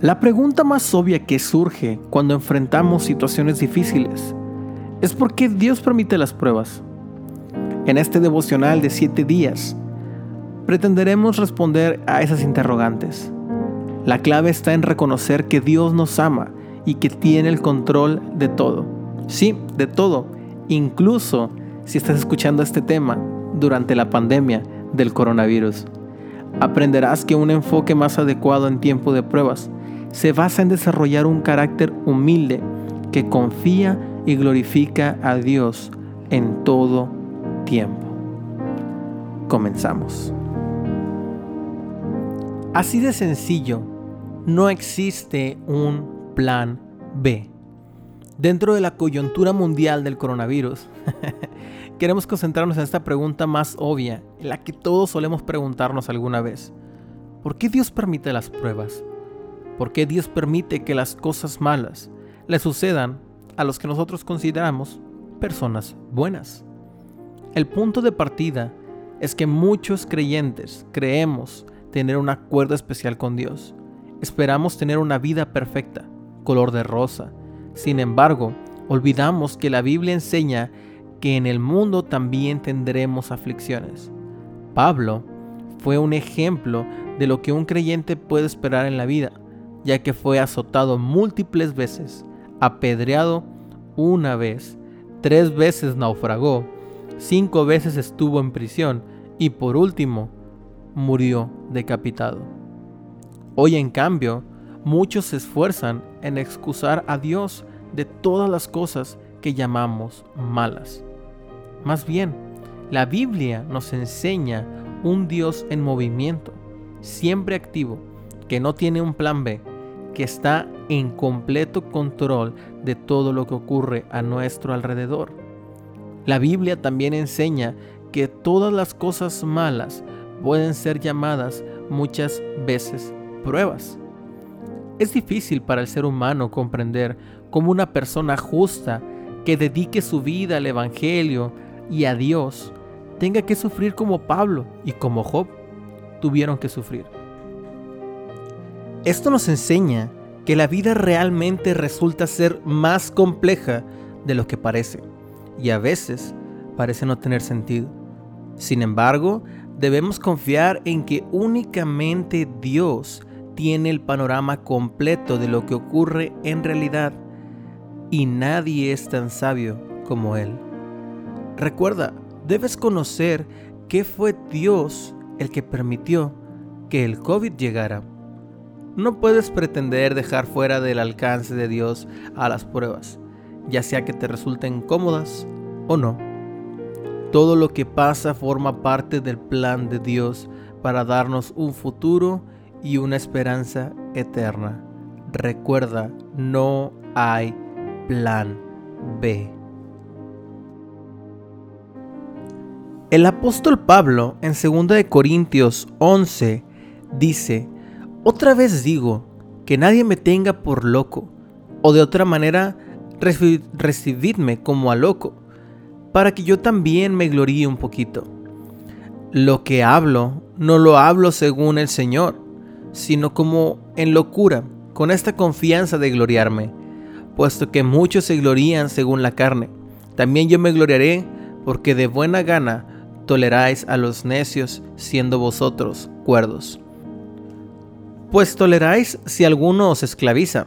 La pregunta más obvia que surge cuando enfrentamos situaciones difíciles es por qué Dios permite las pruebas. En este devocional de siete días, pretenderemos responder a esas interrogantes. La clave está en reconocer que Dios nos ama y que tiene el control de todo. Sí, de todo, incluso si estás escuchando este tema durante la pandemia del coronavirus. Aprenderás que un enfoque más adecuado en tiempo de pruebas se basa en desarrollar un carácter humilde que confía y glorifica a Dios en todo tiempo. Comenzamos. Así de sencillo, no existe un plan B. Dentro de la coyuntura mundial del coronavirus, queremos concentrarnos en esta pregunta más obvia, la que todos solemos preguntarnos alguna vez. ¿Por qué Dios permite las pruebas? ¿Por qué Dios permite que las cosas malas le sucedan a los que nosotros consideramos personas buenas? El punto de partida es que muchos creyentes creemos tener un acuerdo especial con Dios. Esperamos tener una vida perfecta, color de rosa. Sin embargo, olvidamos que la Biblia enseña que en el mundo también tendremos aflicciones. Pablo fue un ejemplo de lo que un creyente puede esperar en la vida ya que fue azotado múltiples veces, apedreado una vez, tres veces naufragó, cinco veces estuvo en prisión y por último murió decapitado. Hoy en cambio, muchos se esfuerzan en excusar a Dios de todas las cosas que llamamos malas. Más bien, la Biblia nos enseña un Dios en movimiento, siempre activo, que no tiene un plan B, que está en completo control de todo lo que ocurre a nuestro alrededor. La Biblia también enseña que todas las cosas malas pueden ser llamadas muchas veces pruebas. Es difícil para el ser humano comprender cómo una persona justa que dedique su vida al Evangelio y a Dios tenga que sufrir como Pablo y como Job tuvieron que sufrir. Esto nos enseña que la vida realmente resulta ser más compleja de lo que parece y a veces parece no tener sentido. Sin embargo, debemos confiar en que únicamente Dios tiene el panorama completo de lo que ocurre en realidad y nadie es tan sabio como Él. Recuerda, debes conocer que fue Dios el que permitió que el COVID llegara no puedes pretender dejar fuera del alcance de Dios a las pruebas, ya sea que te resulten cómodas o no. Todo lo que pasa forma parte del plan de Dios para darnos un futuro y una esperanza eterna. Recuerda, no hay plan B. El apóstol Pablo en 2 Corintios 11 dice, otra vez digo, que nadie me tenga por loco, o de otra manera recibidme como a loco, para que yo también me gloríe un poquito. Lo que hablo, no lo hablo según el Señor, sino como en locura, con esta confianza de gloriarme, puesto que muchos se glorían según la carne. También yo me gloriaré, porque de buena gana toleráis a los necios, siendo vosotros cuerdos. Pues toleráis si alguno os esclaviza,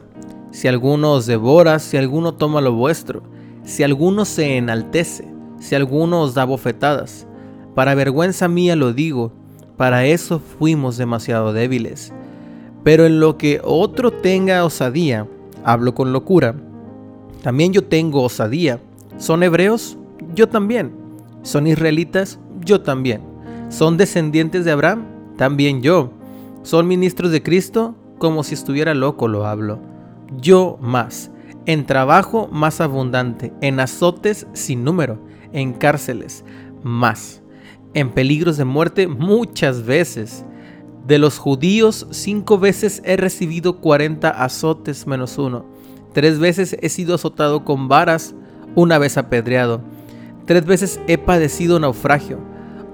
si alguno os devora, si alguno toma lo vuestro, si alguno se enaltece, si alguno os da bofetadas. Para vergüenza mía lo digo, para eso fuimos demasiado débiles. Pero en lo que otro tenga osadía, hablo con locura. También yo tengo osadía. ¿Son hebreos? Yo también. ¿Son israelitas? Yo también. ¿Son descendientes de Abraham? También yo. Son ministros de Cristo como si estuviera loco lo hablo. Yo más, en trabajo más abundante, en azotes sin número, en cárceles más, en peligros de muerte muchas veces. De los judíos cinco veces he recibido cuarenta azotes menos uno. Tres veces he sido azotado con varas, una vez apedreado. Tres veces he padecido naufragio.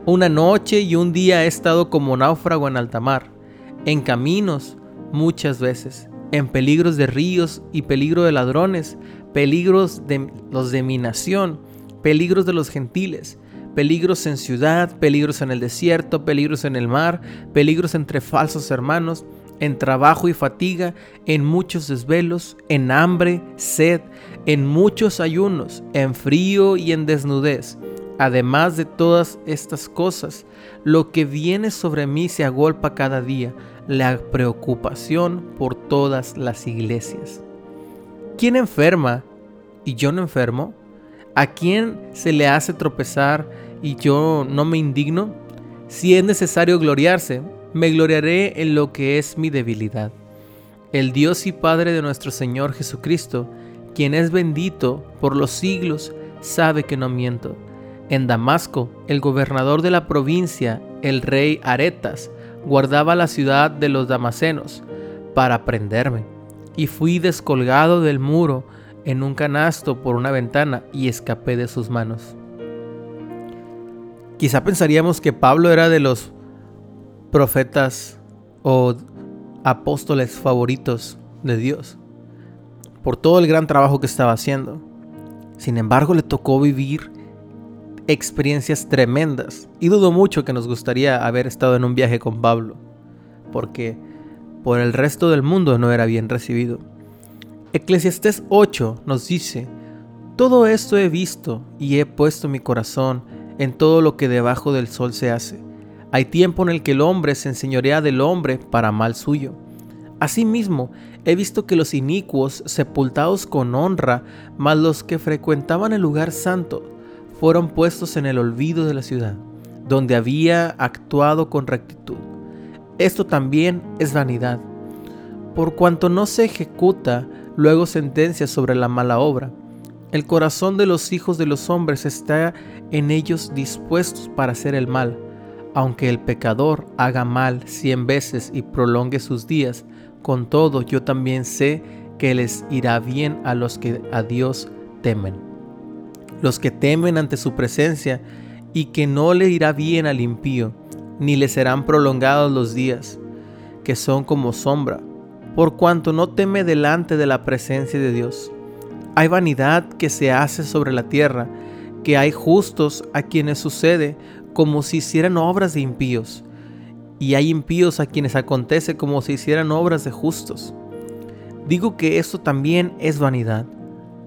Una noche y un día he estado como náufrago en alta mar en caminos muchas veces, en peligros de ríos y peligro de ladrones, peligros de los de mi nación, peligros de los gentiles, peligros en ciudad, peligros en el desierto, peligros en el mar, peligros entre falsos hermanos, en trabajo y fatiga, en muchos desvelos, en hambre, sed, en muchos ayunos, en frío y en desnudez. Además de todas estas cosas, lo que viene sobre mí se agolpa cada día, la preocupación por todas las iglesias. ¿Quién enferma y yo no enfermo? ¿A quién se le hace tropezar y yo no me indigno? Si es necesario gloriarse, me gloriaré en lo que es mi debilidad. El Dios y Padre de nuestro Señor Jesucristo, quien es bendito por los siglos, sabe que no miento. En Damasco, el gobernador de la provincia, el rey Aretas, guardaba la ciudad de los damasenos para prenderme, y fui descolgado del muro en un canasto por una ventana y escapé de sus manos. Quizá pensaríamos que Pablo era de los profetas o apóstoles favoritos de Dios por todo el gran trabajo que estaba haciendo. Sin embargo, le tocó vivir experiencias tremendas y dudo mucho que nos gustaría haber estado en un viaje con Pablo, porque por el resto del mundo no era bien recibido. Eclesiastés 8 nos dice, todo esto he visto y he puesto mi corazón en todo lo que debajo del sol se hace hay tiempo en el que el hombre se enseñorea del hombre para mal suyo. Asimismo, he visto que los inicuos, sepultados con honra, mas los que frecuentaban el lugar santo, fueron puestos en el olvido de la ciudad, donde había actuado con rectitud. Esto también es vanidad. Por cuanto no se ejecuta luego sentencia sobre la mala obra, el corazón de los hijos de los hombres está en ellos dispuestos para hacer el mal aunque el pecador haga mal cien veces y prolongue sus días, con todo yo también sé que les irá bien a los que a Dios temen. Los que temen ante su presencia y que no le irá bien al impío, ni le serán prolongados los días, que son como sombra, por cuanto no teme delante de la presencia de Dios. Hay vanidad que se hace sobre la tierra, que hay justos a quienes sucede como si hicieran obras de impíos, y hay impíos a quienes acontece como si hicieran obras de justos. Digo que esto también es vanidad.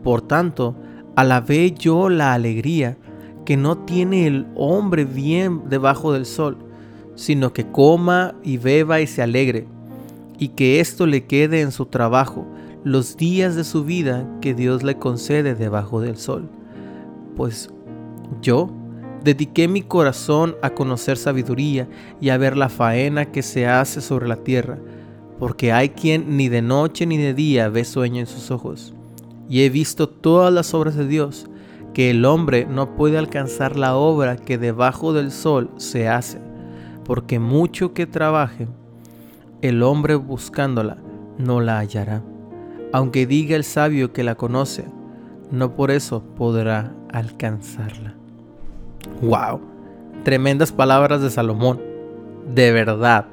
Por tanto, alabé yo la alegría que no tiene el hombre bien debajo del sol, sino que coma y beba y se alegre, y que esto le quede en su trabajo los días de su vida que Dios le concede debajo del sol. Pues yo Dediqué mi corazón a conocer sabiduría y a ver la faena que se hace sobre la tierra, porque hay quien ni de noche ni de día ve sueño en sus ojos. Y he visto todas las obras de Dios, que el hombre no puede alcanzar la obra que debajo del sol se hace, porque mucho que trabaje, el hombre buscándola no la hallará. Aunque diga el sabio que la conoce, no por eso podrá alcanzarla. Wow, tremendas palabras de Salomón, de verdad.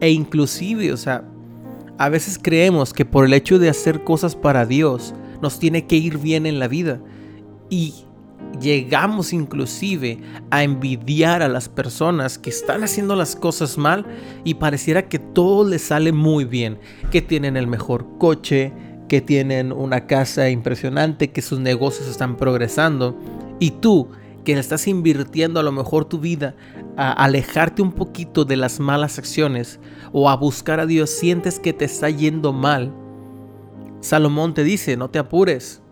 E inclusive, o sea, a veces creemos que por el hecho de hacer cosas para Dios nos tiene que ir bien en la vida. Y llegamos inclusive a envidiar a las personas que están haciendo las cosas mal y pareciera que todo les sale muy bien, que tienen el mejor coche, que tienen una casa impresionante, que sus negocios están progresando. Y tú que estás invirtiendo a lo mejor tu vida a alejarte un poquito de las malas acciones o a buscar a Dios, sientes que te está yendo mal. Salomón te dice, no te apures.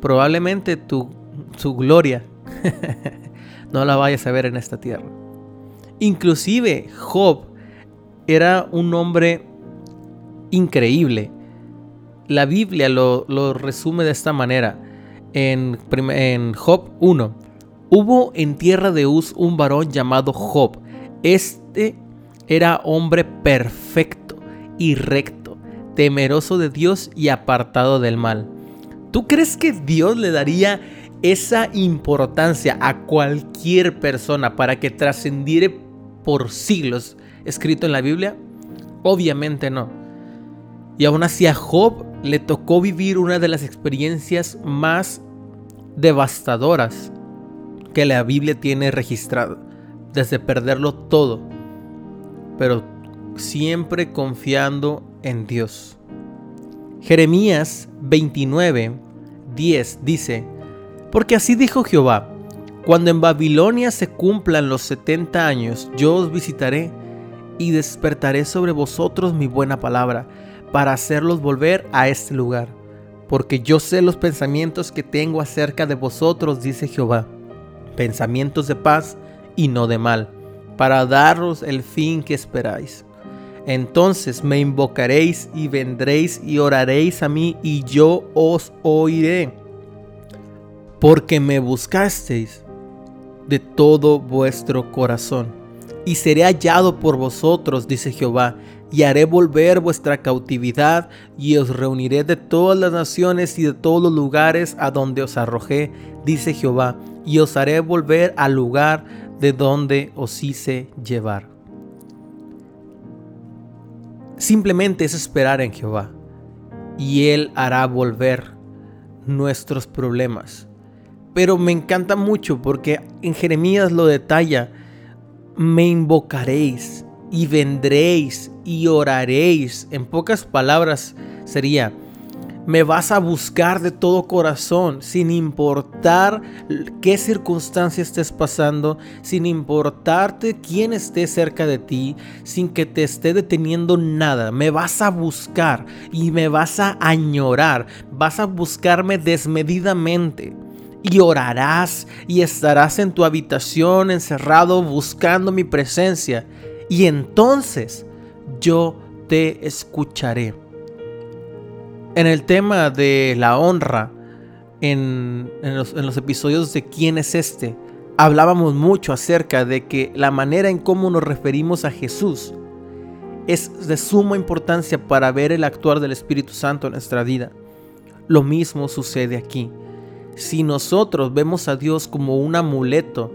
Probablemente tu, su gloria no la vayas a ver en esta tierra. Inclusive Job era un hombre increíble. La Biblia lo, lo resume de esta manera en, Job 1. Hubo en tierra de Uz un varón llamado Job. Este era hombre perfecto y recto, temeroso de Dios y apartado del mal. ¿Tú crees que Dios le daría esa importancia a cualquier persona para que trascendiere por siglos escrito en la Biblia? Obviamente no. Y aún así a Job le tocó vivir una de las experiencias más devastadoras que la Biblia tiene registrado, desde perderlo todo, pero siempre confiando en Dios. Jeremías 29, 10 dice, porque así dijo Jehová, cuando en Babilonia se cumplan los 70 años, yo os visitaré y despertaré sobre vosotros mi buena palabra, para hacerlos volver a este lugar. Porque yo sé los pensamientos que tengo acerca de vosotros, dice Jehová, pensamientos de paz y no de mal, para daros el fin que esperáis. Entonces me invocaréis y vendréis y oraréis a mí y yo os oiré. Porque me buscasteis de todo vuestro corazón. Y seré hallado por vosotros, dice Jehová, y haré volver vuestra cautividad, y os reuniré de todas las naciones y de todos los lugares a donde os arrojé, dice Jehová, y os haré volver al lugar de donde os hice llevar. Simplemente es esperar en Jehová, y Él hará volver nuestros problemas. Pero me encanta mucho porque en Jeremías lo detalla, me invocaréis y vendréis y oraréis. En pocas palabras sería, me vas a buscar de todo corazón, sin importar qué circunstancia estés pasando, sin importarte quién esté cerca de ti, sin que te esté deteniendo nada. Me vas a buscar y me vas a añorar, vas a buscarme desmedidamente y orarás y estarás en tu habitación encerrado buscando mi presencia y entonces yo te escucharé. En el tema de la honra, en, los, episodios de quién es este, hablábamos mucho acerca de que la manera en cómo nos referimos a Jesús es de suma importancia para ver el actuar del Espíritu Santo en nuestra vida. Lo mismo sucede aquí. Si nosotros vemos a Dios como un amuleto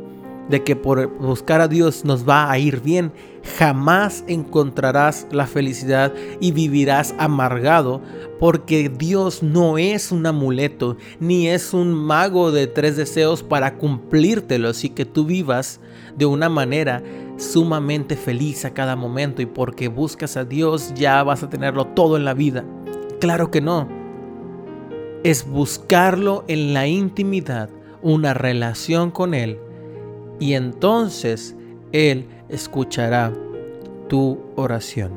de que por buscar a Dios nos va a ir bien, jamás encontrarás la felicidad y vivirás amargado, porque Dios no es un amuleto, ni es un mago de tres deseos para cumplírtelos y que tú vivas de una manera sumamente feliz a cada momento y porque buscas a Dios ya vas a tenerlo todo en la vida. Claro que no es buscarlo en la intimidad, una relación con Él, y entonces Él escuchará tu oración.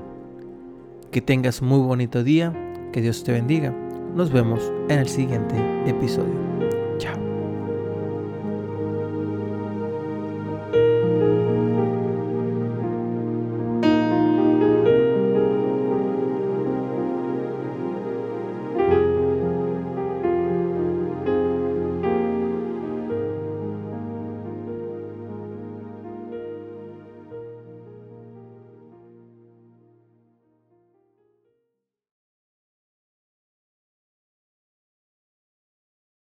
Que tengas muy bonito día, que Dios te bendiga. Nos vemos en el siguiente episodio.